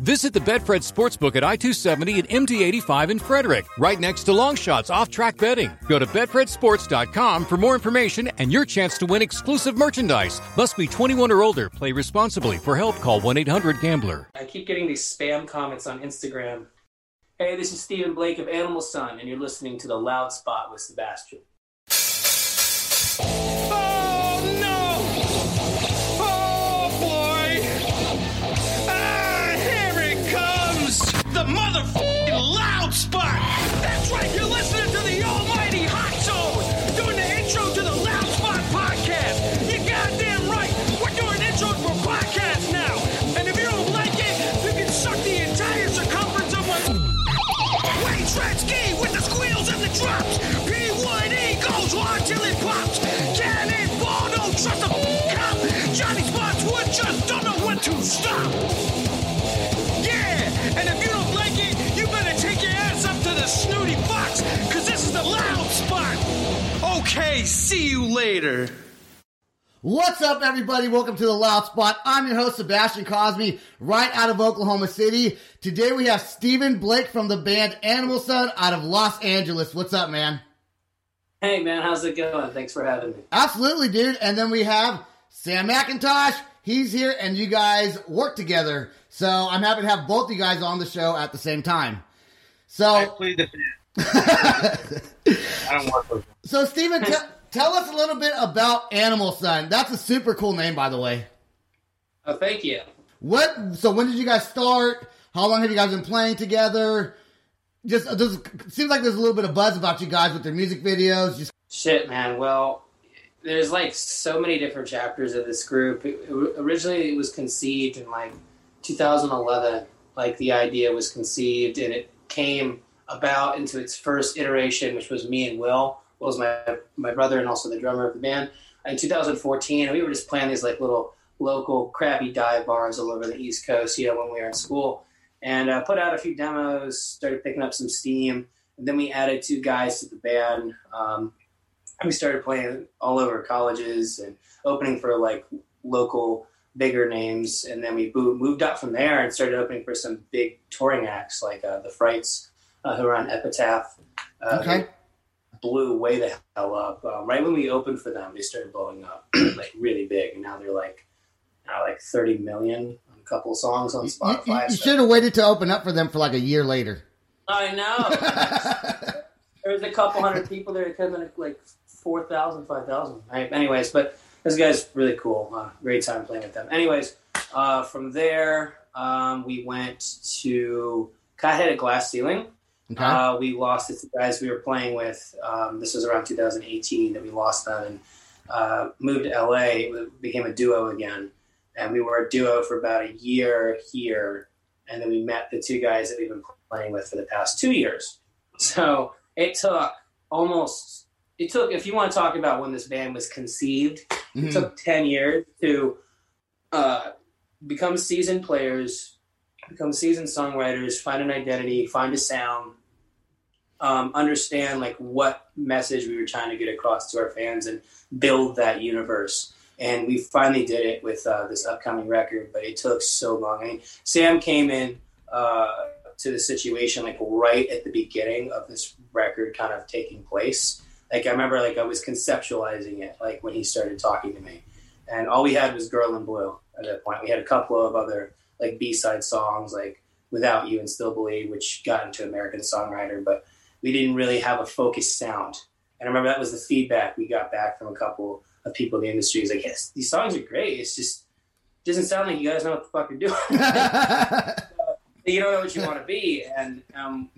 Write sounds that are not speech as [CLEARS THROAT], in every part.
Visit the Betfred Sportsbook at I 270 and MD 85 in Frederick, right next to Longshots off track betting. Go to BetfredSports.com for more information and your chance to win exclusive merchandise. Must be 21 or older. Play responsibly. For help, call 1 800 Gambler. I keep getting these spam comments on Instagram. Hey, this is Steven Blake of Animal Sun, and you're listening to The Loud Spot with Sebastian. Till it pops! Cannonball, don't trust a cop! Johnny Spotswood just don't know when to stop! Yeah! And if you don't like it, you better take your ass up to the snooty box, cause this is the loud spot! Okay, see you later. What's up, everybody? Welcome to the Loud Spot. I'm your host, Sebastian Cosby, right out of Oklahoma City. Today we have Steven Blake from the band Animal Sun out of Los Angeles. What's up, man? Hey, man, how's it going? Thanks for having me. Absolutely, dude. And then we have Sam McIntosh. He's here, and you guys work together. So I'm happy to have both you guys on the show at the same time. So I plead the fifth. [LAUGHS] I don't work with So, Steven, t- [LAUGHS] tell us a little bit about Animal Sun. That's a super cool name, by the way. Oh, thank you. What? So, when did you guys start? How long have you guys been playing together? Just, just seems like there's a little bit of buzz about you guys with their music videos. Just Shit, man. Well, there's like so many different chapters of this group. It- originally, it was conceived in like 2011. Like the idea was conceived, and it came about into its first iteration, which was me and Will. Will's my my brother and also the drummer of the band. In 2014, we were just playing these like little local crappy dive bars all over the East Coast. You know, when we were in school, and uh, put out a few demos, started picking up some steam, and then we added two guys to the band. Um, we started playing all over colleges and opening for like local bigger names and then we moved up from there and started opening for some big touring acts like uh, the frights uh, who were on epitaph uh, Okay. blew way the hell up um, right when we opened for them they started blowing up [CLEARS THROAT] like really big and now they're like now like 30 million couple songs on you, spotify you so- should have waited to open up for them for like a year later. i know [LAUGHS] there was a couple hundred people there. It could have been like 4,000, 5,000. Right? Anyways, but this guy's really cool. Uh, great time playing with them. Anyways, uh, from there, um, we went to Cathead at Glass Ceiling. Okay. Uh, we lost it to guys we were playing with. Um, this was around 2018 that we lost them and uh, moved to LA. It became a duo again. And we were a duo for about a year here. And then we met the two guys that we've been playing with for the past two years. So it took almost, it took, if you want to talk about when this band was conceived, Mhm. it took 10 years to uh, become seasoned players, become seasoned songwriters, find an identity, find a sound, um, understand like what message we were trying to get across to our fans and build that universe. And we finally did it with uh, this upcoming record. But it took so long. I mean, Sam came in uh, to the situation like right at the beginning of this record kind of taking place. Like I remember, like I was conceptualizing it, like when he started talking to me, and all we had was "Girl in Blue" at that point. We had a couple of other like B-side songs, like "Without You" and "Still Believe," which got into American Songwriter, but we didn't really have a focused sound. And I remember that was the feedback we got back from a couple of people in the industry. Is like, yes, these songs are great. It's just it doesn't sound like you guys know what the fuck you're doing. [LAUGHS] [LAUGHS] you don't know what you want to be. And um,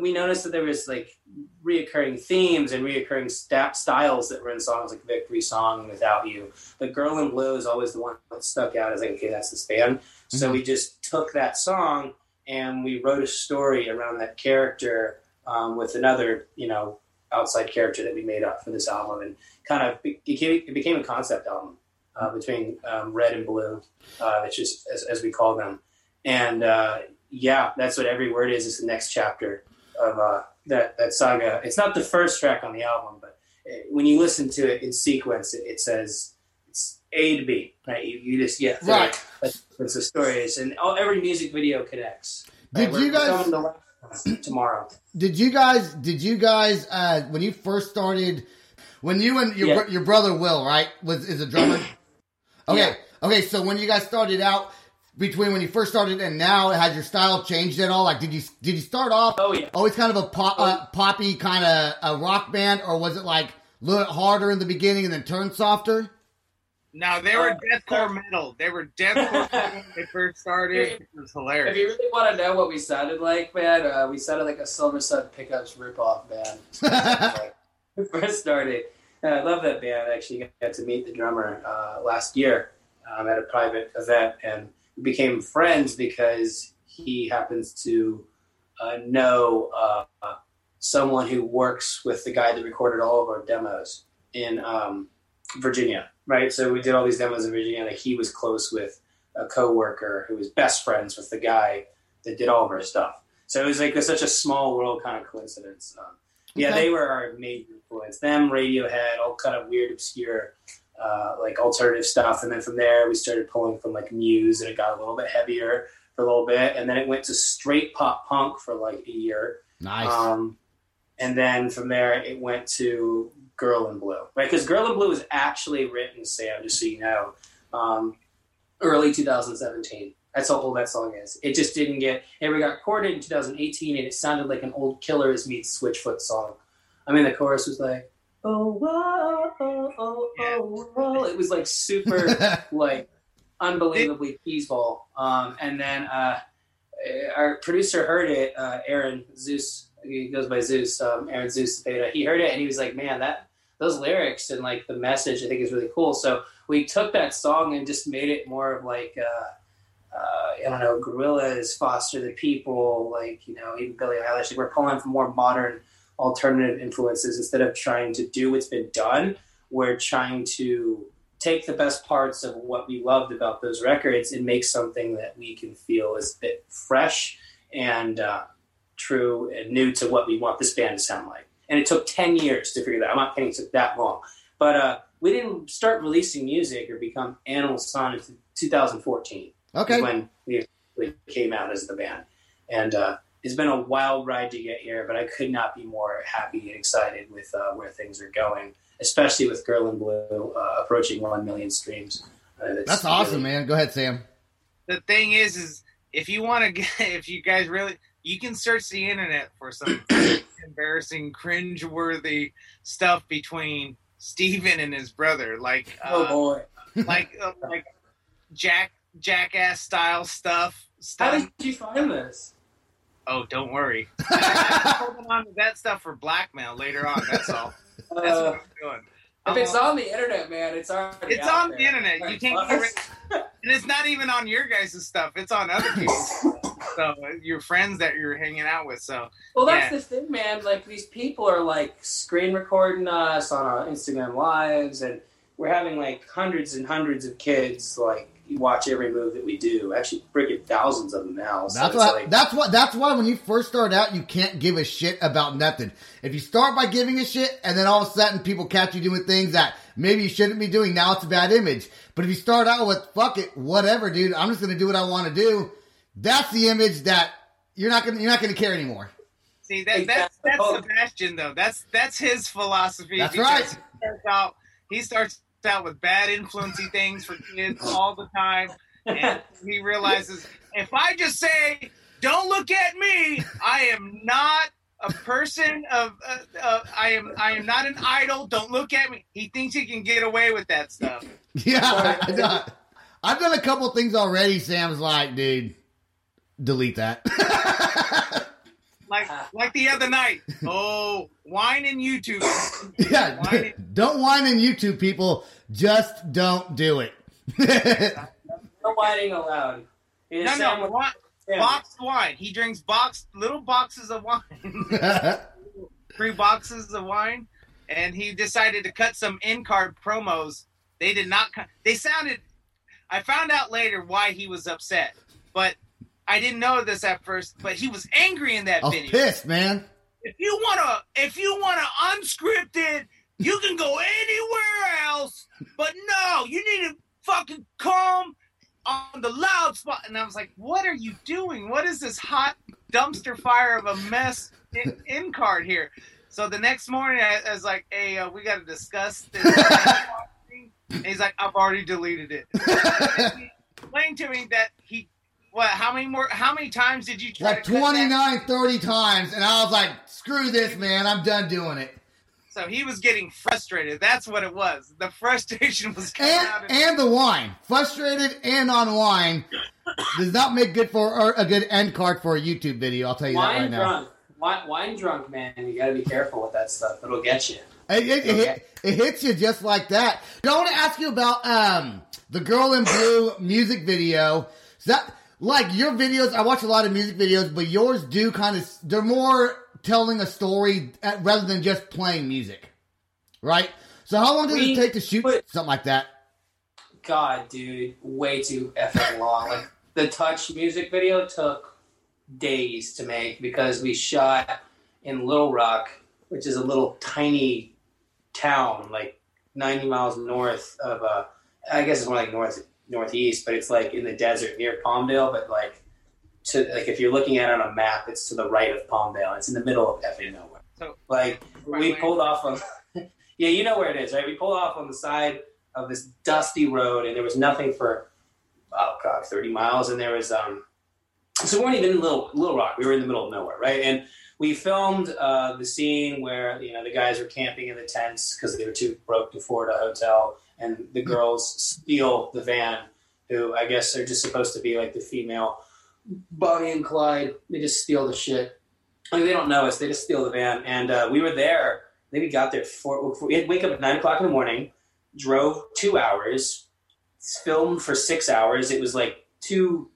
we noticed that there was like reoccurring themes and reoccurring st- styles that were in songs like Victory Song Without You. The Girl in Blue is always the one that stuck out as like, okay, that's this band. So Mhm. we just took that song and we wrote a story around that character um, with another, you know, outside character that we made up for this album and kind of it became, it became a concept album uh, between um, red and blue, uh, which is as, as we call them. And uh, yeah, that's what every word is. Is the next chapter of uh, that that saga. It's not the first track on the album, but uh, when you listen to it in sequence, it, it says it's A to B. Right? You, you just yeah, Right. That's, that's the story is, and all, every music video connects. Did We're- you we're guys- filming the last one tomorrow? Did you guys? Did you guys? Uh, when you first started, when you and your Yeah. your brother Will, right, was is a drummer. [CLEARS THROAT] Okay, Yeah. okay. So when you guys started out, between when you first started and now, has your style changed at all? Like, did you did you start off Oh yeah. always kind of a pop, uh, poppy kind of a rock band, or was it like a little harder in the beginning and then turn softer? No, they were Uh, deathcore metal. They were deathcore [LAUGHS] metal when they first started. It was If you really want to know what we sounded like, man, uh, we sounded like a Silversun Pickups ripoff band. [LAUGHS] like, we first started. And I love that band. I actually got to meet the drummer uh, last year um, at a private event, and became friends because he happens to uh, know uh, someone who works with the guy that recorded all of our demos in um, Virginia. Right, so we did all these demos in Virginia. Like he was close with a coworker who was best friends with the guy that did all of our stuff. So it was like a, such a small world kind of coincidence. Um, yeah, Okay. they were our major influence. Them, Radiohead, all kind of weird, obscure, uh, like alternative stuff. And then from there, we started pulling from like Muse, and it got a little bit heavier for a little bit. And then it went to straight pop punk for like a year. Nice. Um, and then from there, it went to Girl in Blue, right? Because Girl in Blue was actually written, Sam, just so you know, um, early 2017. That's how old that song is. It just didn't get. It got recorded in 2018, and it sounded like an old Killers meets Switchfoot song. I mean, the chorus was like, "Oh, whoa, oh, oh, oh, oh." It was like super [LAUGHS] like unbelievably peaceful. Um, and then uh, our producer heard it, uh, Aaron Zeus. He goes by Zeus. Um, Aaron Zeus Beta. He heard it and he was like, "Man, that those lyrics and like the message, I think is really cool." So we took that song and just made it more of like. Uh, uh, I don't know, Gorillaz, Foster the People, like, you know, even Billie Eilish. Like, we're pulling from more modern alternative influences instead of trying to do what's been done. We're trying to take the best parts of what we loved about those records and make something that we can feel is a bit fresh and uh, true and new to what we want this band to sound like. And it took 10 years to figure that. I'm not kidding, it took that long. But uh, we didn't start releasing music or become Animal Sun until 2014 okay. is when we we came out as the band. And uh, it's been a wild ride to get here, but I could not be more happy and excited with uh, where things are going, especially with Girl in Blue uh, approaching 1 million streams. Uh, it's That's awesome, really- man. Go ahead, Sam. the thing is, is if you want to [LAUGHS] get, if you guys really, you can search the internet for some embarrassing, cringe-worthy stuff between Steven and his brother, like, Oh uh, boy. like, uh, like Jack Jackass style stuff. How did you find this? Oh, don't worry. [LAUGHS] I'm holding on to that stuff for blackmail later on. That's all. That's what Uh, I'm doing. if it's Um, on the internet, man, it's already It's out on the internet. You can't get rid- and it's not even on your guys' stuff. It's on other people's. [LAUGHS] so your friends that you're hanging out with. So Well, that's Yeah. the thing, man. Like these people are like screen recording us on our Instagram lives, and we're having like hundreds and hundreds of kids, like watch every move that we do. Actually, freaking thousands of them now. So That's it's why. like, that's what. That's why when you first start out, you can't give a shit about nothing. If you start by giving a shit, and then all of a sudden people catch you doing things that maybe you shouldn't be doing, now it's a bad image. But if you start out with "fuck it, whatever, dude," I'm just gonna do what I want to do. That's the image that you're not gonna you're not gonna care anymore. See that that's that's Sebastian though. That's that's his philosophy. That's right. He starts out, he starts out with bad influencey things for kids all the time, and he realizes if I just say, "Don't look at me," I am not a person of. Uh, uh, I am I am not an idol. Don't look at me. He thinks he can get away with that stuff. [LAUGHS] Yeah, I know. I've done a couple things already. Sam's like, dude, delete that. Like [LAUGHS] like the other night. Oh, wine and YouTube. [LAUGHS] yeah, Whining. [LAUGHS] don't whine in YouTube, people. Just don't do it. no whining allowed. It is No, no, with- wine, Sam. boxed wine. He drinks boxed little boxes of wine, three boxes of wine, and he decided to cut some end card promos. They did not. cut They sounded. I found out later why he was upset, but I didn't know this at first. But he was angry in that I was video. pissed, man. If you wanna, if you wanna unscripted, you can go anywhere else. But no, you need to fucking come on the loud spot. And I was like, what are you doing? What is this hot dumpster fire of a mess in, end card here? So the next morning, I, I was like, hey, uh, we got to discuss this. [LAUGHS] and he's like, I've already deleted it. And he explained to me that he, what, how many more, how many times did you try like to cut that? 29, 30 times, and I was like, screw this, man. I'm done doing it. So he was getting frustrated. That's what it was. The frustration [LAUGHS] was coming And out. Of, and the wine, frustrated and on wine, does not make good for or a good end card for a YouTube video. I'll tell you that wine right now. drunk. Wine, wine drunk, man. You got to be careful with that stuff. It'll get you. It, it, it, hit, it hits you just like that. I want to ask you about um, the Girl in Blue music video. Is that like your videos? I watch a lot of music videos, but yours do kind of they're more telling a story at, rather than just playing music, right? So how long does We it take to shoot put- something like that? God, dude, way too effing long. Like the Touch music video took days to make because we shot in Little Rock, which is a little tiny town, like 90 miles north of. Uh, I guess it's more like north northeast, but it's like in the desert near Palmdale. But like to like if you're looking at it on a map, it's to the right of Palmdale. It's in the middle of effing nowhere. So- like we pulled off on. [LAUGHS] yeah, you know where it is, right? We pulled off on the side of this dusty road, and there was nothing for oh god, thirty miles, and there was um. So we weren't even in Little Little Rock. We were in the middle of nowhere, right? And we filmed uh, the scene where you know the guys are camping in the tents because they were too broke to afford a hotel, and the girls steal the van. Who I guess are just supposed to be like the female Bonnie and Clyde. They just steal the shit. Like they don't know us. They just steal the van, and uh, we were there. Then we got there for we had wake up at nine o'clock in the morning, drove two hours, filmed for six hours. It was like two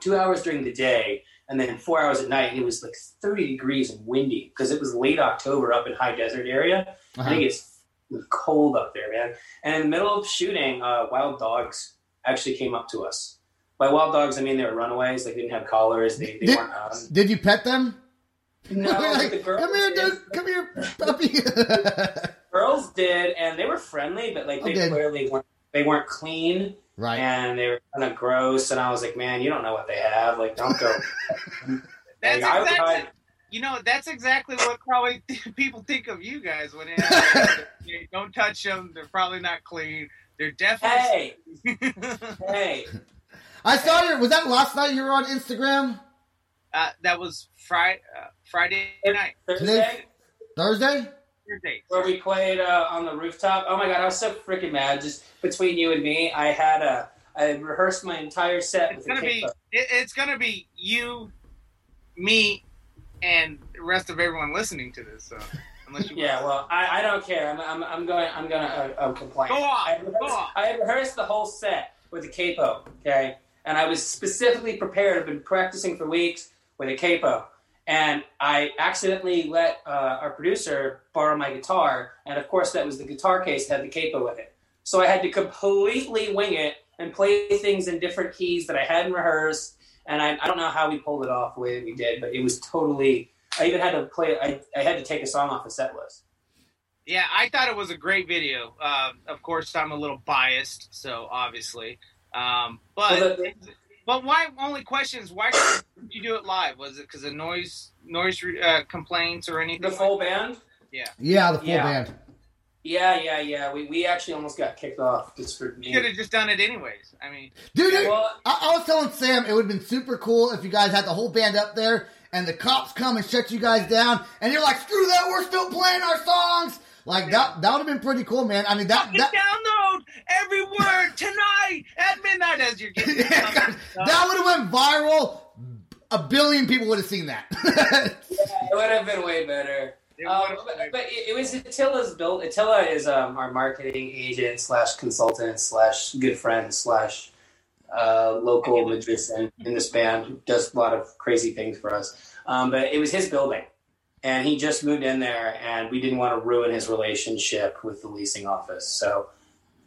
two hours during the day, and then four hours at night. And it was like thirty degrees and windy because it was late October up in high desert area. I Uh-huh. think it's cold up there, man. And in the middle of shooting, uh, wild dogs actually came up to us. By wild dogs, I mean they were runaways. They didn't have collars. They, they Did, weren't. Um, did you pet them? no, [LAUGHS] Like, the girls come here, did. dude. Come here, puppy. [LAUGHS] Girls did, and they were friendly, but like they Okay. clearly weren't. They weren't clean, right. and they were kind of gross. And I was like, man, you don't know what they have. Like, don't go. [LAUGHS] that's Like, I would exactly, hide- you know, that's exactly what probably [LAUGHS] people think of you guys when it happens. You don't touch them. They're probably not clean. They're definitely. hey, [LAUGHS] hey. I saw your. Was that last night you were on Instagram? uh, that was Friday, uh, Friday night, Thursday, Thursday? Thursday. where we played uh, on the rooftop. Oh my god, I was so freaking mad. Just between you and me, I had a. I rehearsed my entire set It's with gonna be. It, it's gonna be you, me, and the rest of everyone listening to this. So unless you. [LAUGHS] Yeah, well, I, I don't care. I'm, I'm, I'm going. I'm going to uh, uh, complain. Go on, I rehearsed, go on. I had rehearsed the whole set with a capo. Okay, and I was specifically prepared. I've been practicing for weeks with a capo, and I accidentally let uh, our producer borrow my guitar, and of course that was the guitar case that had the capo with it. So I had to completely wing it and play things in different keys that I hadn't rehearsed. And I, I don't know how we pulled it off the way that we did, but it was totally. I even had to play. I, I had to take a song off the set list. Yeah, I thought it was a great video. Uh, of course, I'm a little biased, so obviously. Um, but Well, the- but why? Only question is why did you do it live? Was it because of noise noise uh, complaints or anything? The full band. Yeah, Yeah, the full Yeah. band. Yeah, yeah, yeah. We, we actually almost got kicked off just for me. You could have just done it anyways. I mean, Dude, dude, Well- I, I was telling Sam it would have been super cool if you guys had the whole band up there and the cops come and shut you guys down and you're like, screw that, we're still playing our songs. Like that that would have been pretty cool, man. I mean that that download every word tonight at midnight as you're getting. [LAUGHS] that would have went viral. A billion people would have seen that. [LAUGHS] It would have been way better. It Um, but, but it, it was Attila's built. Attila is um, our marketing agent slash consultant slash good friend slash uh, local magician in this band who does a lot of crazy things for us. Um, but it was his building, and he just moved in there, and we didn't want to ruin his relationship with the leasing office. So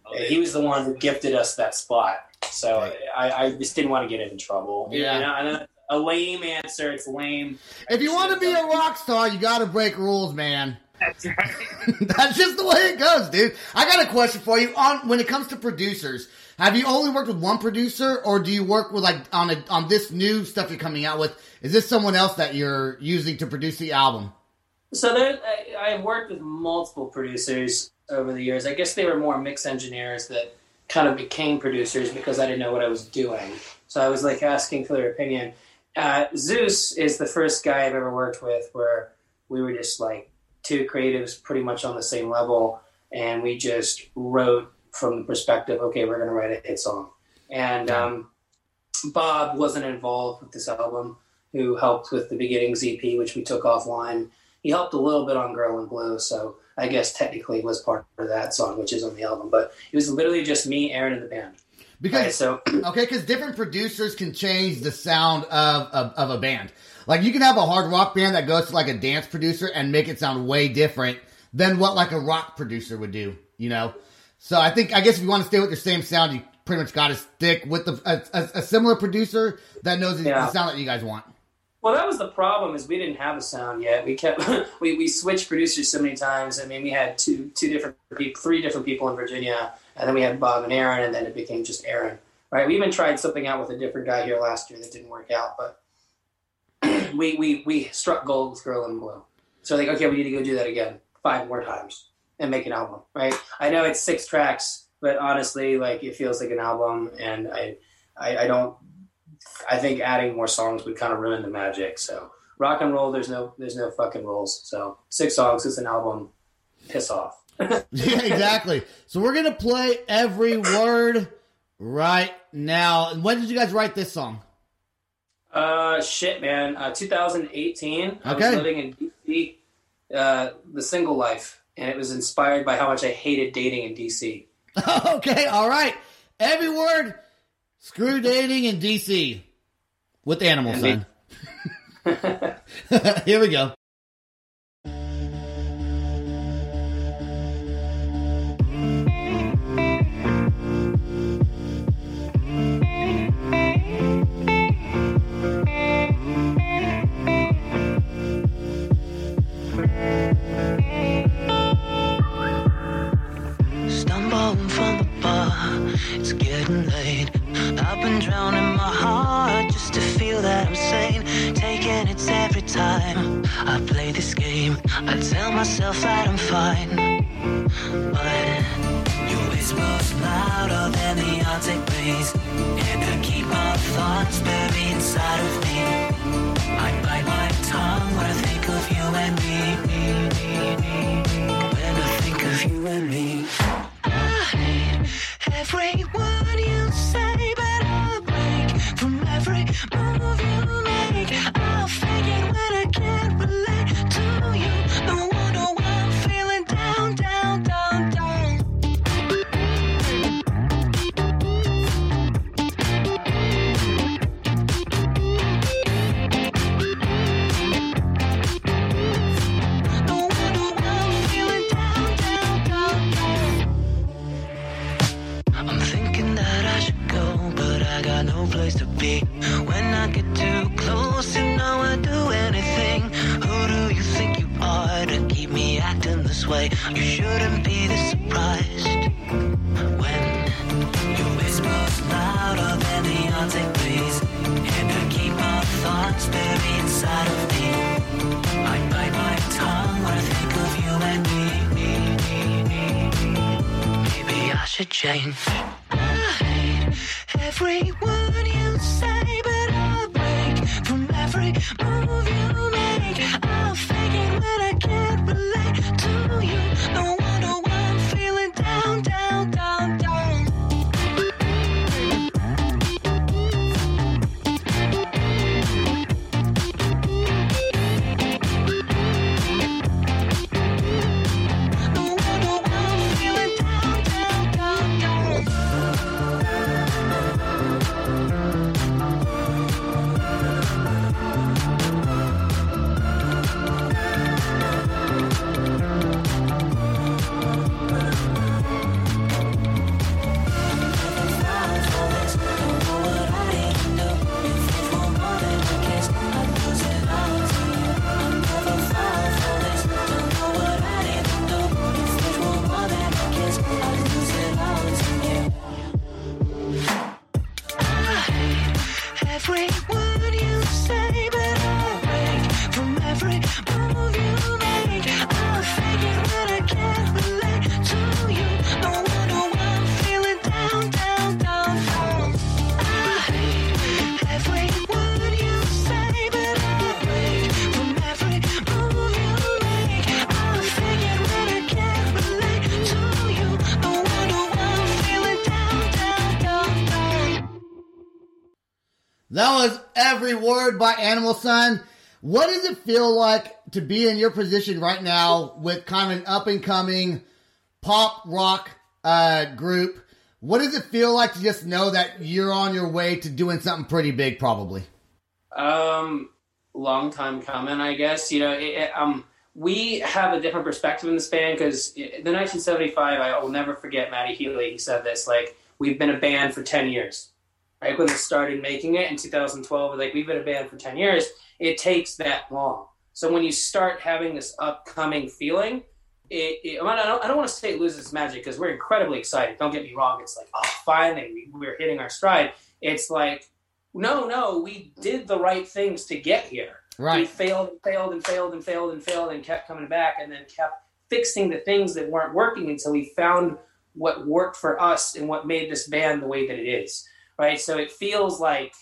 Oh, he was the one who gifted us that spot. So I, I just didn't want to get in trouble. Yeah. You know, and a lame answer. It's lame. if you want to be a rock star, you got to break rules, man. That's right. [LAUGHS] That's just the way it goes, dude. I got a question for you. On when it comes to producers, have you only worked with one producer, or do you work with like on a, on this new stuff you're coming out with? Is this someone else that you're using to produce the album? So there, I, I've worked with multiple producers over the years. I guess they were more mix engineers that kind of became producers because I didn't know what I was doing. So I was like asking for their opinion. Uh, Zeus is the first guy I've ever worked with where we were just like two creatives pretty much on the same level, and we just wrote from the perspective, okay, we're going to write a hit song. And um, Bob wasn't involved with this album, who helped with the beginnings EP, which we took offline he helped a little bit on Girl in Blue, so I guess technically was part of that song, which is on the album. But it was literally just me, Aaron, and the band. Because Right, so [CLEARS THROAT] Okay, because different producers can change the sound of, of of a band. Like you can have a hard rock band that goes to like a dance producer and make it sound way different than what like a rock producer would do. You know, so I think I guess if you want to stay with your same sound, you pretty much got to stick with the a, a, a similar producer that knows the, Yeah. the sound that you guys want. Well, that was the problem is we didn't have a sound yet. We kept [LAUGHS] we, we switched producers so many times. I mean, we had two two different people, three different people in Virginia, and then we had Bob and Aaron, and then it became just Aaron. Right? We even tried something out with a different guy here last year that didn't work out, but [CLEARS THROAT] we we we struck gold with Girl in Blue. So like, okay, we need to go do that again five more times and make an album. Right? I know it's six tracks, but honestly, like it feels like an album, and I I, I don't I think adding more songs would kind of ruin the magic. So rock and roll, there's no there's no fucking rules. So six songs is an album. Piss off. [LAUGHS] yeah, exactly. So we're gonna play every word right now. And When did you guys write this song? Uh, shit, man. Uh, 2018. I was Okay. living in DC. Uh, the single life, and it was inspired by how much I hated dating in DC. [LAUGHS] okay, all right. Every word. Screw dating in DC with Animal And Son. [LAUGHS] Here we go. Time I play this game. I tell myself that I'm fine, but your whispers louder than the Arctic breeze, and I keep my thoughts buried inside of me. I bite my tongue when I think of you and me. When I think of you and me. I hate every word by Animal Sun. What does it feel like to be in your position right now with kind of an up and coming pop rock uh, group? What does it feel like to just know that you're on your way to doing something pretty big, probably? Um, long time coming, I guess. You know, it, it, um, we have a different perspective in this band because the 1975, I will never forget Matty Healy. He said this, like, we've been a band for 10 years. Right when they started making it in 2012, like we've been a band for 10 years. It takes that long. So when you start having this upcoming feeling, it, it I don't, I don't want to say it loses its magic because we're incredibly excited. Don't get me wrong. It's like, oh, finally, we, we're hitting our stride. It's like, no, no, we did the right things to get here. Right. We failed and failed and failed and failed and failed and kept coming back and then kept fixing the things that weren't working until we found what worked for us and what made this band the way that it is. Right. So it feels like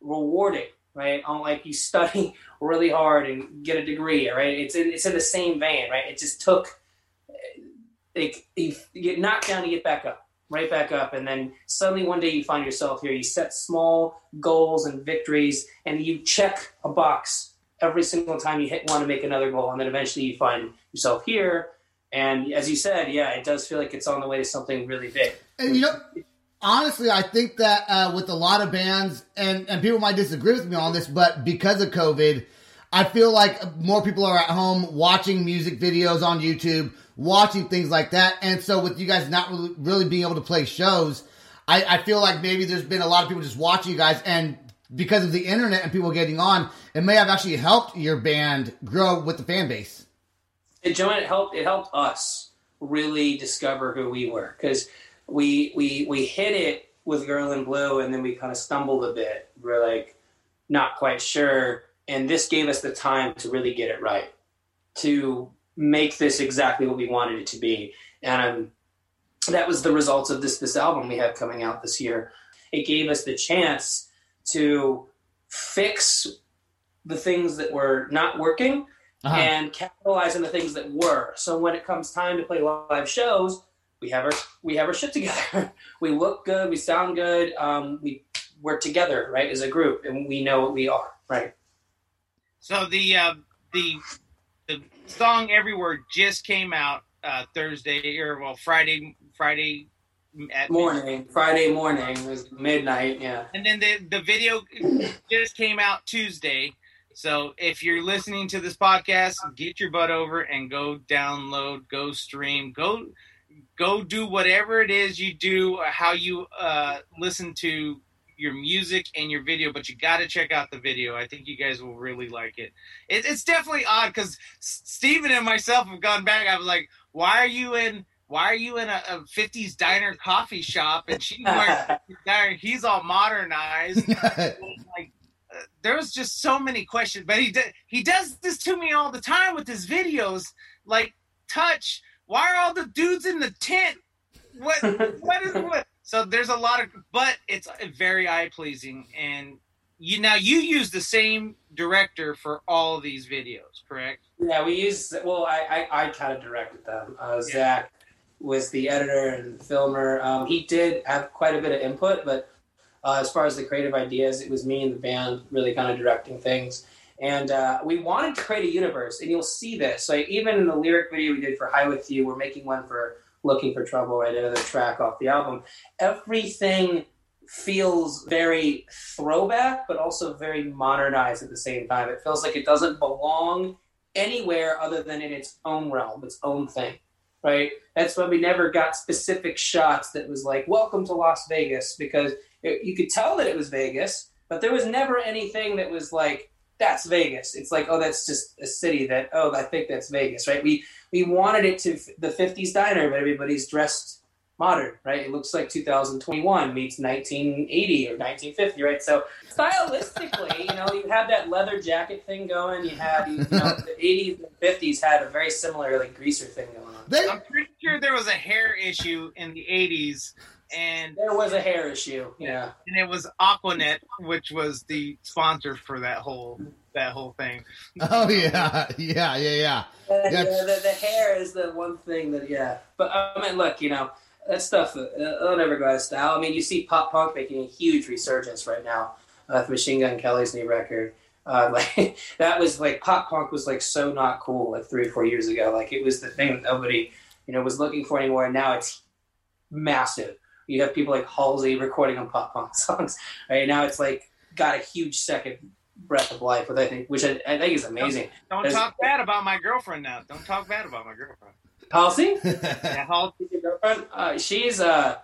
rewarding, right? On like you study [LAUGHS] really hard and get a degree, right? It's in, it's in the same vein, right? It just took eh, like you you get knocked down, you get back up, right back up, and then suddenly one day you find yourself here. You set small goals and victories, and you check a box every single time you hit one to make another goal, and then eventually you find yourself here. And as you said, yeah, it does feel like it's on the way to something really big. And you know, honestly, I think that uh, with a lot of bands, and and people might disagree with me on this, but because of COVID, I feel like more people are at home watching music videos on YouTube, watching things like that, and so with you guys not really, being able to play shows, I, I feel like maybe there's been a lot of people just watching you guys, and because of the internet and people getting on, it may have actually helped your band grow with the fan base. it, Joanne, it helped. It helped us really discover who we were because we we we hit it with Girl in Blue, and then we kind of stumbled a bit. We're like not quite sure, and this gave us the time to really get it right, to make this exactly what we wanted it to be, and um, that was the results of this this album we have coming out this year. It gave us the chance to fix the things that were not working Uh-huh. and capitalize on the things that were. So when it comes time to play live shows, we have our we have our shit together. [LAUGHS] we look good, we sound good, um, we we're together, right, as a group, and we know what we are, right. So the uh, the the song "Every Word" just came out uh, Thursday or well Friday Friday at Morning, Friday morning, it was midnight, yeah. and then the the video [LAUGHS] just came out Tuesday. So if you're listening to this podcast, get your butt over and go download, go stream, go go do whatever it is you do, how you uh, listen to your music and your video, but you got to check out the video. I think you guys will really like it. it it's definitely odd because Steven and myself have gone back. I was like, why are you in? Why are you in a, a 50s diner coffee shop and she's [LAUGHS] wearing diner? He's all modernized. [LAUGHS] like uh, there was just so many questions, but he did, he does this to me all the time with his videos. Like, touch. Why are all the dudes in the tent? What [LAUGHS] what is what? So there's a lot of, but it's very eye pleasing, and you now you use the same director for all these videos, correct? Yeah, we use. Well, I I, I kind of directed them. Uh, Zach was the editor and filmer. Um, he did have quite a bit of input, but uh, as far as the creative ideas, it was me and the band really kind of directing things. And uh, we wanted to create a universe, and you'll see this. So even in the lyric video we did for "High with You," we're making one for "Looking for Trouble," right? Another track off the album. Everything feels very throwback, but also very modernized at the same time. It feels like it doesn't belong anywhere other than in its own realm, its own thing, right? That's why we never got specific shots that was like, welcome to Las Vegas, because it, you could tell that it was Vegas, but there was never anything that was like, that's Vegas. It's like, oh, that's just a city that, oh, I think that's Vegas, right? We, we wanted it to the 50s diner, but everybody's dressed modern, right? It looks like 2021 meets 1980 or 1950, right? So stylistically, you know, you have that leather jacket thing going. You had, you know, [LAUGHS] the 80s and 50s had a very similar like greaser thing going on. They, I'm pretty sure there was a hair issue in the 80s, and There was a hair issue, yeah. and it was Aquanet, which was the sponsor for that whole that whole thing. [LAUGHS] oh yeah, yeah, yeah, yeah. Uh, Yeah. yeah, the, the hair is the one thing that, yeah. But I mean, look, you know, that stuff, uh, it'll never go out of style. I mean, you see pop punk making a huge resurgence right now uh, with Machine Gun Kelly's new record. Uh, [LAUGHS] like that was like pop punk was like so not cool like three or four years ago. Like it was the thing that nobody, you know, was looking for anymore. And now it's massive. You have people like Halsey recording on pop punk [LAUGHS] songs. Right now, it's like got a huge second breath of life, which I think, which I, I think is amazing. Don't There's- talk bad about my girlfriend now. Don't talk bad about my girlfriend. Halsey. [LAUGHS] Yeah, Hal- your girlfriend? Uh, she's uh,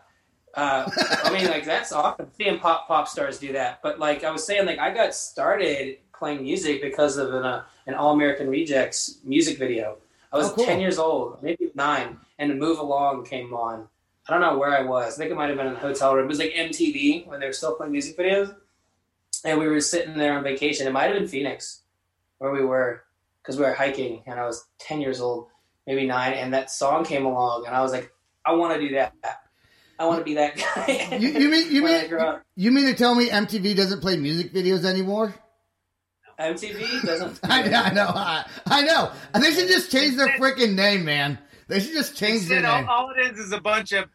uh, I mean, like that's awesome seeing pop pop stars do that. But like I was saying, like I got started playing music because of an uh, an All American Rejects music video. I was Oh, cool. ten years old, maybe nine, and Move Along came on. I don't know where I was. I think it might have been in a hotel room. It was like MTV when they were still playing music videos, and we were sitting there on vacation. It might have been Phoenix, where we were, because we were hiking, and I was ten years old maybe nine, and that song came along, and I was like, I want to do that. I want to be that guy. [LAUGHS] You, you mean you mean you mean to tell me MTV doesn't play music videos anymore? MTV doesn't? [LAUGHS] I, I know, I, I know. They should just change their freaking name, man. They should just change their Instead, all, name. all it is is a bunch of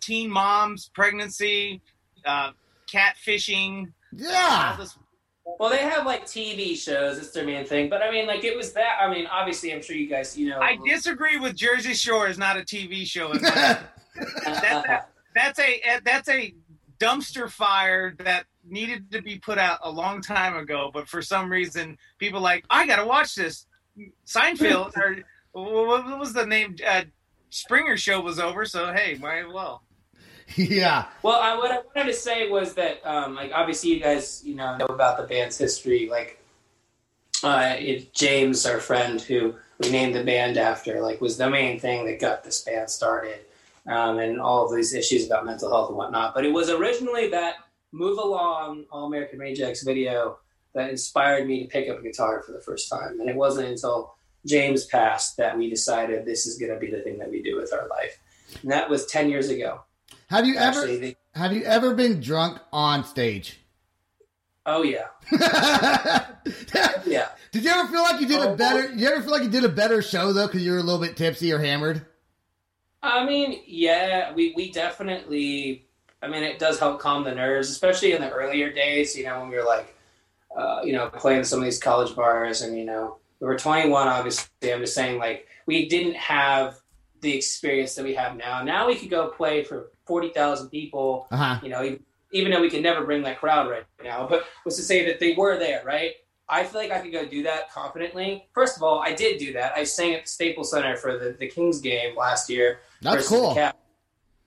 teen moms, pregnancy, uh, catfishing. Yeah. this Well, they have like TV shows. It's their main thing. But I mean, like it was that. I mean, obviously, I'm sure you guys, you know. I disagree with Jersey Shore is not a TV show. in my- [LAUGHS] that's, a, that's a that's a dumpster fire that needed to be put out a long time ago. But for some reason, people like I got to watch this. Seinfeld [LAUGHS] or what what was the name? Uh, Springer show was over, so hey, might as well. yeah. Well, I, what I wanted to say was that, um, like, obviously, you guys, you know, know about the band's history. Like, uh, it, James, our friend who we named the band after, like, was the main thing that got this band started, um, and all of these issues about mental health and whatnot. But it was originally that "Move Along" All American Rejects video that inspired me to pick up a guitar for the first time, and it wasn't until James passed that we decided this is going to be the thing that we do with our life, and that was ten years ago. Have you ever Actually, the, have you ever been drunk on stage? oh yeah. [LAUGHS] Yeah. Did you ever feel like you did a Oh, better? You ever feel like you did a better show though because you were a little bit tipsy or hammered? I mean, yeah, we, we definitely, I mean, it does help calm the nerves, especially in the earlier days, you know, when we were like, uh, you know, playing some of these college bars and, you know, we were 21, obviously. I'm just saying, like, we didn't have the experience that we have now. Now we could go play for 40,000 people, Uh huh. you know, even, even though we can never bring that crowd right now, but was to say that they were there, right? I feel like I could go do that confidently. First of all, I did do that. I sang at the Staples Center for the, the Kings game last year. That's versus the. Cap.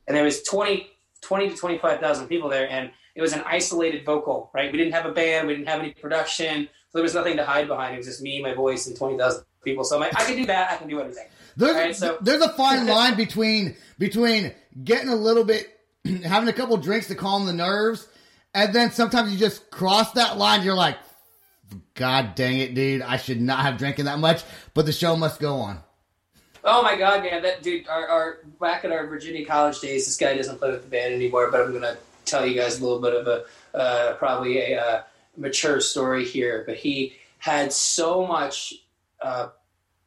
And there was 20, 20 to 25,000 people there. And it was an isolated vocal, right? We didn't have a band, we didn't have any production, so there was nothing to hide behind. It was just me, my voice, and twenty thousand people. So I'm like, I can do that. I can do anything. There's, Right, so- there's a fine [LAUGHS] line between between getting a little bit, [CLEARS THROAT] having a couple drinks to calm the nerves, and then sometimes you just cross that line. You're like, God dang it, dude! I should not have drinking that much, but the show must go on. Oh my god, man! That dude, our, our back at our Virginia college days, this guy doesn't play with the band anymore. But I'm gonna tell you guys a little bit of a uh, probably a uh, mature story here. But he had so much. Uh,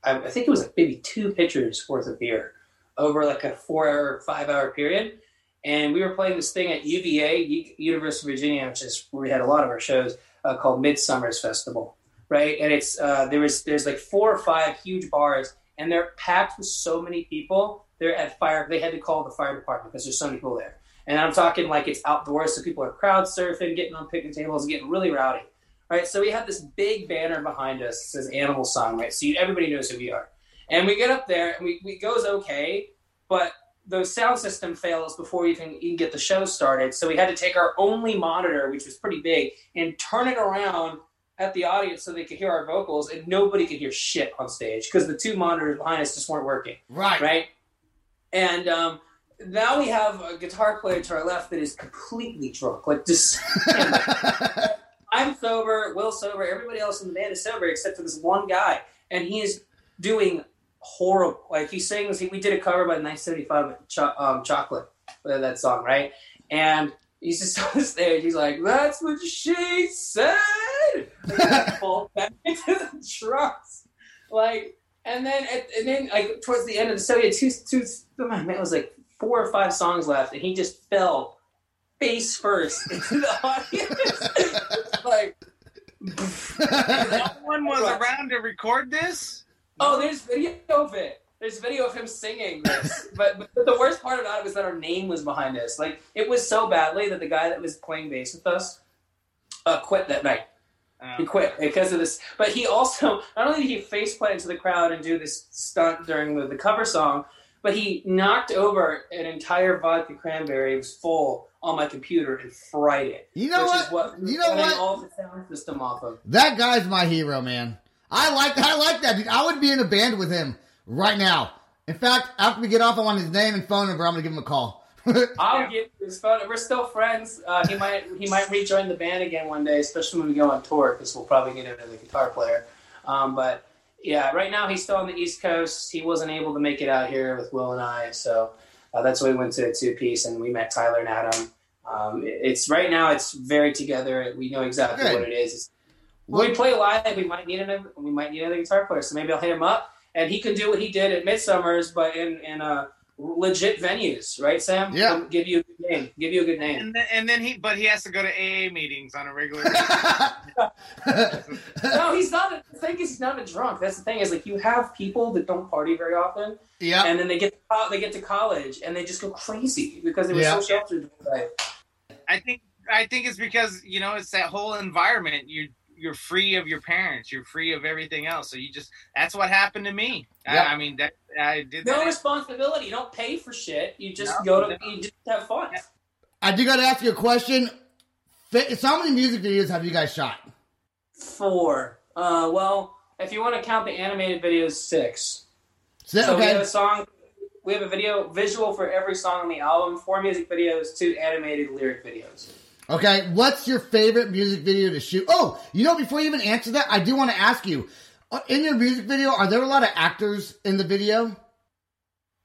I, I think it was like maybe two pitchers worth of beer over like a four hour, five hour period. And we were playing this thing at UVA, U- University of Virginia, which is where we had a lot of our shows, uh, called Midsummer's Festival, right? And it's uh, there was there's like four or five huge bars, and they're packed with so many people. They're at fire. They had to call the fire department because there's so many people there. And I'm talking like it's outdoors, so people are crowd surfing, getting on picnic tables, getting really rowdy, right? So we have this big banner behind us that says Animal Sun, right? So you, everybody knows who we are. And we get up there, and we, we goes okay, but the sound system fails before we even, even get the show started. So we had to take our only monitor, which was pretty big, and turn it around at the audience so they could hear our vocals, and nobody could hear shit on stage because the two monitors behind us just weren't working. Right. Right. And um, now we have a guitar player to our left that is completely drunk, like just. [LAUGHS] I'm sober, Will sober, everybody else in the band is sober except for this one guy, and he is doing horrible. Like he sings, he, we did a cover by 1975 Cho- um, Chocolate, uh, that song, right? And he's just [LAUGHS] on the stage. He's like, "That's what she said." Like, [LAUGHS] fall back into the trucks, like, and then at, and then like towards the end of the show, he had two two. oh, Man, was like four or five songs left, and he just fell face first [LAUGHS] into the audience. [LAUGHS] like, No one was around to record this. oh, there's video of it. There's video of him singing this. [LAUGHS] but, but the worst part about it was that our name was behind us. Like, it was so badly that the guy that was playing bass with us uh, quit that night. He Um, quit because of this. But he also, not only did he face plant into the crowd and do this stunt during the, the cover song, but he knocked over an entire vodka cranberry. It was full on my computer and fried it. You know which what? Is what You know what? All the sound system off of. That guy's my hero, man. I like I like that dude. I would be in a band with him right now. In fact, after we get off, I want his name and phone number. I'm gonna give him a call. [LAUGHS] I'll give his phone. We're still friends. Uh, he might he might rejoin the band again one day, especially when we go on tour, because we'll probably get another guitar player. Um, but yeah, right now he's still on the East Coast. He wasn't able to make it out here with Will and I, so uh, that's why we went to two piece and we met Tyler and Adam. Um, it's right now. It's very together. We know exactly Good. what it is. It's, when we play live, we might need another. We might need another guitar player. So maybe I'll hit him up, and he can do what he did at Midsummer's, but in in uh, legit venues, right, Sam? Yeah. He'll give you a good name. Give you a good name. and then, and then he, but he has to go to AA meetings on a regular [LAUGHS] no, he's not. A, the thing is, he's not a drunk. That's the thing. Is like you have people that don't party very often, yeah. and then they get they get to college and they just go crazy because they were Yeah. so sheltered. I think I think it's because you know it's that whole environment. You you're free of your parents. You're free of everything else. So you just that's what happened to me. Yep. I, I mean that I did No that. responsibility. You don't pay for shit. You just No, go to. no. You just have fun. I do got to ask you a question. Fa- How many music videos have you guys shot? Four. Uh, well, if you want to count the animated videos, six. Si- So we have a song. We have a video visual for every song on the album. Four music videos, two animated lyric videos. Okay. What's your favorite music video to shoot? Oh, you know, before you even answer that, I do want to ask you. uh, In your music video, are there a lot of actors in the video?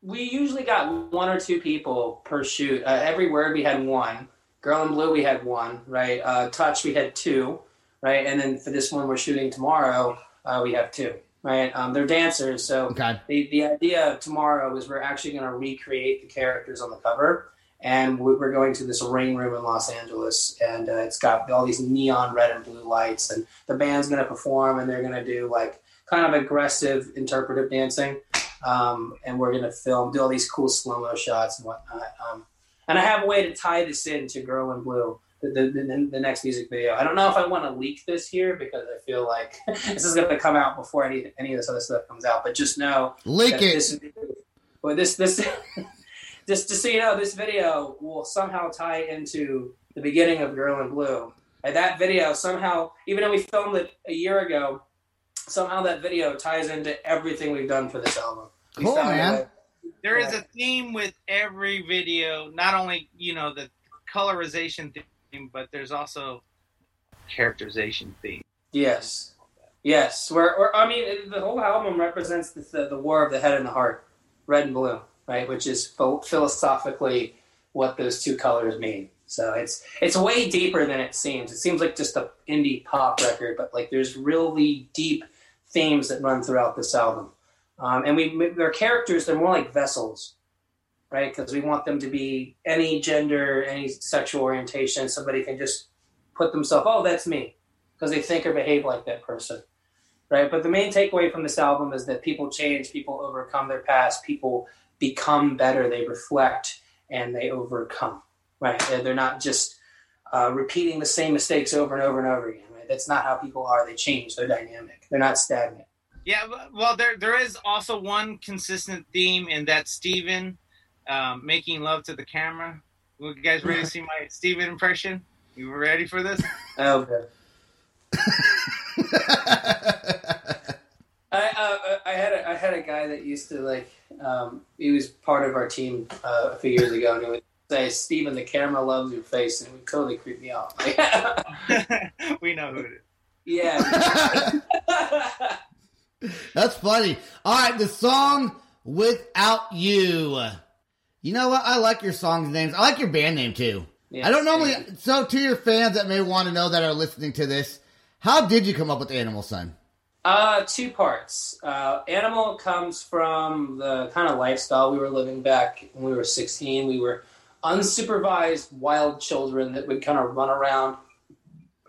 We usually got one or two people per shoot. Uh, every word we had one. Girl in Blue we had one, right? Uh, Touch we had two, right? And then for this one we're shooting tomorrow, uh, we have two, right? Um, they're dancers, so Okay. the the idea of tomorrow is we're actually going to recreate the characters on the cover, and we- we're going to this rain room in Los Angeles, and uh, it's got all these neon red and blue lights, and the band's going to perform, and they're going to do like kind of aggressive interpretive dancing, um, and we're going to film, do all these cool slow mo shots and whatnot. Um, and I have a way to tie this into Girl in Blue. The, the, the, the next music video. I don't know if I want to leak this here because I feel like [LAUGHS] this is going to come out before any any of this other stuff comes out. But just know Leak it. This, well, this this [LAUGHS] just to so you know, this video will somehow tie into the beginning of Girl in Blue. And that video somehow, even though we filmed it a year ago, somehow that video ties into everything we've done for this album. Cool, found uh, a man. way- There is a theme with every video, not only you know the colorization theme, but there's also characterization theme. Yes. Yes. Where, or, I mean, the whole album represents the, the, the war of the head and the heart, red and blue, right? Which is pho- philosophically what those two colors mean. So it's it's way deeper than it seems. It seems like just a indie pop record, but like there's really deep themes that run throughout this album. Um, and we our characters they're more like vessels, right? Because we want them to be any gender, any sexual orientation. Somebody can just put themselves, oh, that's me, because they think or behave like that person, right? But the main takeaway from this album is that people change, people overcome their past, people become better, they reflect, and they overcome, right? They're- They're not just uh, repeating the same mistakes over and over and over again. Right? That's not how people are. They change. They're dynamic. They're not stagnant. Yeah, well, there there is also one consistent theme, and that's Steven um, making love to the camera. You guys ready to [LAUGHS] see my Steven impression? You ready for this? Oh, good. [LAUGHS] I, uh, I had a, I had a guy that used to like um, he was part of our team uh, a few years ago, and he would say, "Steven, the camera loves your face," and it would totally creep me out. [LAUGHS] we know who it is. yeah, [LAUGHS] That's funny. All right, the song "Without You." You know what? I like your songs names. I like your band name too. Yeah, I don't normally. thank. So, to your fans that may want to know that are listening to this, how did you come up with Animal Sun? Uh, two parts. Uh, Animal comes from the kind of lifestyle we were living back when we were 16. We were unsupervised wild children that would kind of run around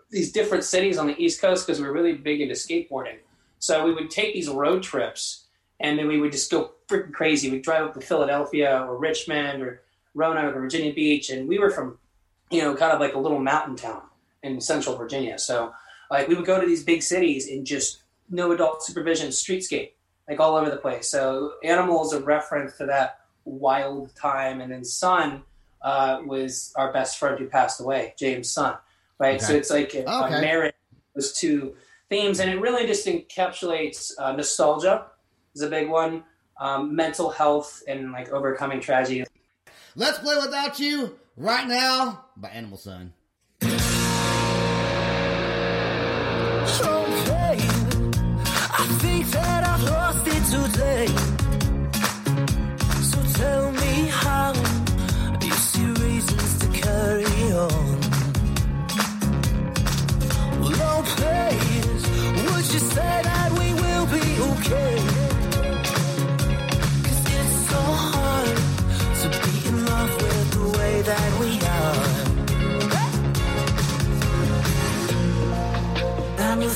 these different cities on the East Coast because we were really big into skateboarding. So we would take these road trips and then we would just go freaking crazy. We'd drive up to Philadelphia or Richmond or Roanoke or Virginia Beach. And we were from, you know, kind of like a little mountain town in central Virginia. So like we would go to these big cities and just no adult supervision streetscape like all over the place. So animal is a reference to that wild time. And then Sun uh, was our best friend who passed away james son right? So it's like a, a marriage those two themes. And it really just encapsulates uh, nostalgia is a big one um, mental health and like overcoming tragedy. Let's play without you right now by Animal Sun.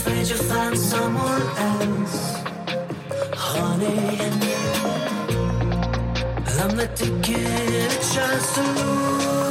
Afraid you'll find someone else, honey. And I'm not taking a chance to lose.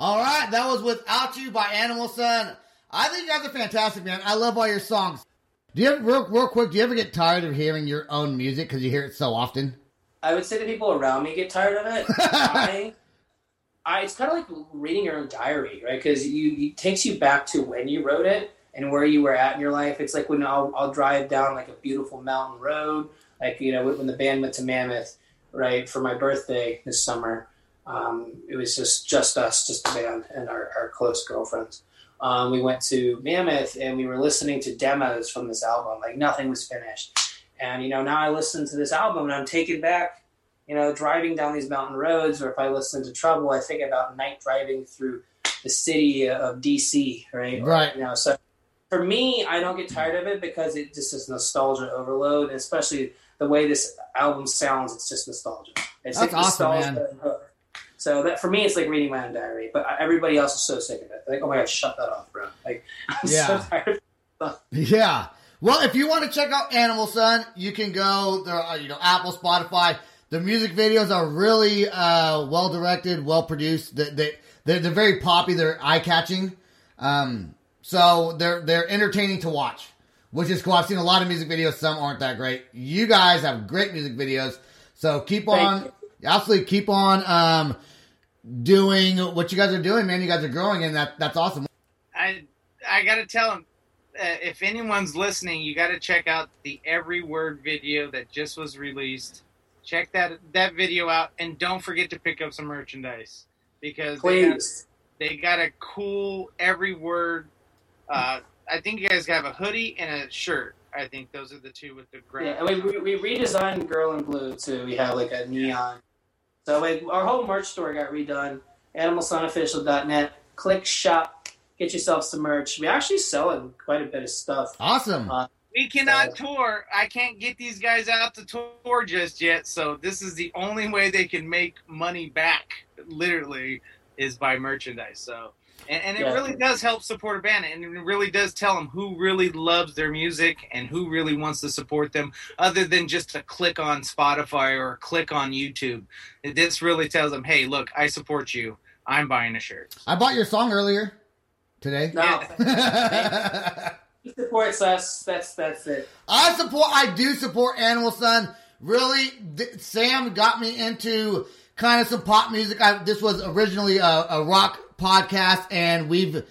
That, that was Without You by Animal Sun. I think you guys are fantastic, man. I love all your songs. Do you ever, real, real quick, do you ever get tired of hearing your own music because you hear it so often? I would say the people around me get tired of it. [LAUGHS] I, I, it's kind of like reading your own diary, right? Because you it takes you back to when you wrote it and where you were at in your life. It's like when I'll, I'll drive down like a beautiful mountain road, like you know when the band went to Mammoth, right, for my birthday this summer. Um, it was just just us, just the band and our, our close girlfriends. Um, we went to Mammoth and we were listening to demos from this album. Like nothing was finished. And you know, now I listen to this album and I'm taken back. You know, driving down these mountain roads, or if I listen to Trouble, I think about night driving through the city of DC, right? Right. You know, so for me, I don't get tired of it because it just is nostalgia overload, and especially the way this album sounds. It's just nostalgia. It's That's like awesome, nostalgia man. So that for me, it's like reading my own diary. But everybody else is so sick of it. Like, oh my god, shut that off, bro. Like, [LAUGHS] I'm Yeah. so tired. Of Yeah. Well, if you want to check out Animal Sun, you can go there. Are, you know, Apple, Spotify. The music videos are really uh, well directed, well produced. They, they they're, they're very poppy. They're eye catching. Um, so they're they're entertaining to watch, which is cool. I've seen a lot of music videos. Some aren't that great. You guys have great music videos. So keep on, absolutely keep on um, doing what you guys are doing, man. You guys are growing, and that that's awesome. I I gotta tell them uh, if anyone's listening, you gotta check out the Every Word video that just was released. Check that that video out, and don't forget to pick up some merchandise because they got, Please. they got a cool Every Word. Uh, I think you guys have a hoodie and a shirt. I think those are the two with the gray. Yeah, and we, we, we redesigned Girl in Blue too. We have like a neon. So like, our whole merch store got redone. AnimalSunOfficial.net. Click shop. Get yourself some merch. We're actually selling quite a bit of stuff. Awesome. Uh, We cannot tour. I can't get these guys out to tour just yet. So this is the only way they can make money back. Literally, is by merchandise. So, and, and it Yeah. really does help support a band, and it really does tell them who really loves their music and who really wants to support them, other than just a click on Spotify or a click on YouTube. This really tells them, hey, look, I support you. I'm buying a shirt. I bought your song earlier today. no, [LAUGHS] he supports us. That's that's it. I support. I do support Animal Sun. Really, th- Sam got me into kind of some pop music. I, this was originally a, a rock podcast, and we've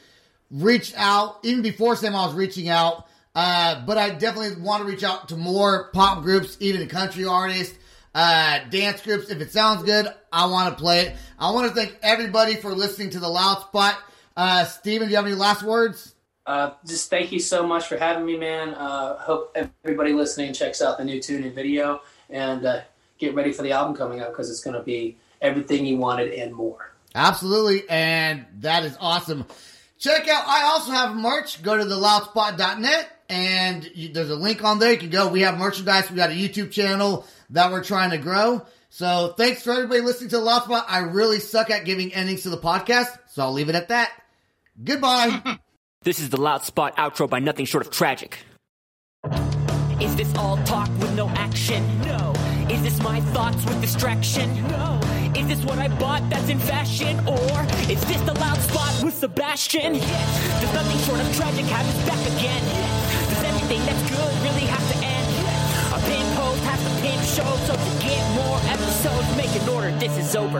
reached out even before Sam. I was reaching out, uh, but I definitely want to reach out to more pop groups, even country artists, uh, dance groups. If it sounds good, I want to play it. I want to thank everybody for listening to the Loud Spot. Uh, Steven, do you have any last words? Uh, just thank you so much for having me, man. Uh, hope everybody listening checks out the new tune and video and uh, get ready for the album coming out because it's going to be everything you wanted and more. Absolutely, and that is awesome. Check out, I also have merch. Go to theloudspot.net, and you, there's a link on there. You can go. We have merchandise. We got a YouTube channel that we're trying to grow. So thanks for everybody listening to The Loud Spot. I really suck at giving endings to the podcast, so I'll leave it at that. Goodbye. [LAUGHS] This is the loud spot outro by nothing short of tragic. Is this all talk with no action? No. Is this my thoughts with distraction? No. Is this what I bought that's in fashion? Or is this the loud spot with Sebastian? Yes. Does nothing short of tragic have us back again? Yes. Does everything that's good really have to end? Yes. A pin post has to pin show, so to get more episodes, make an order. This is over.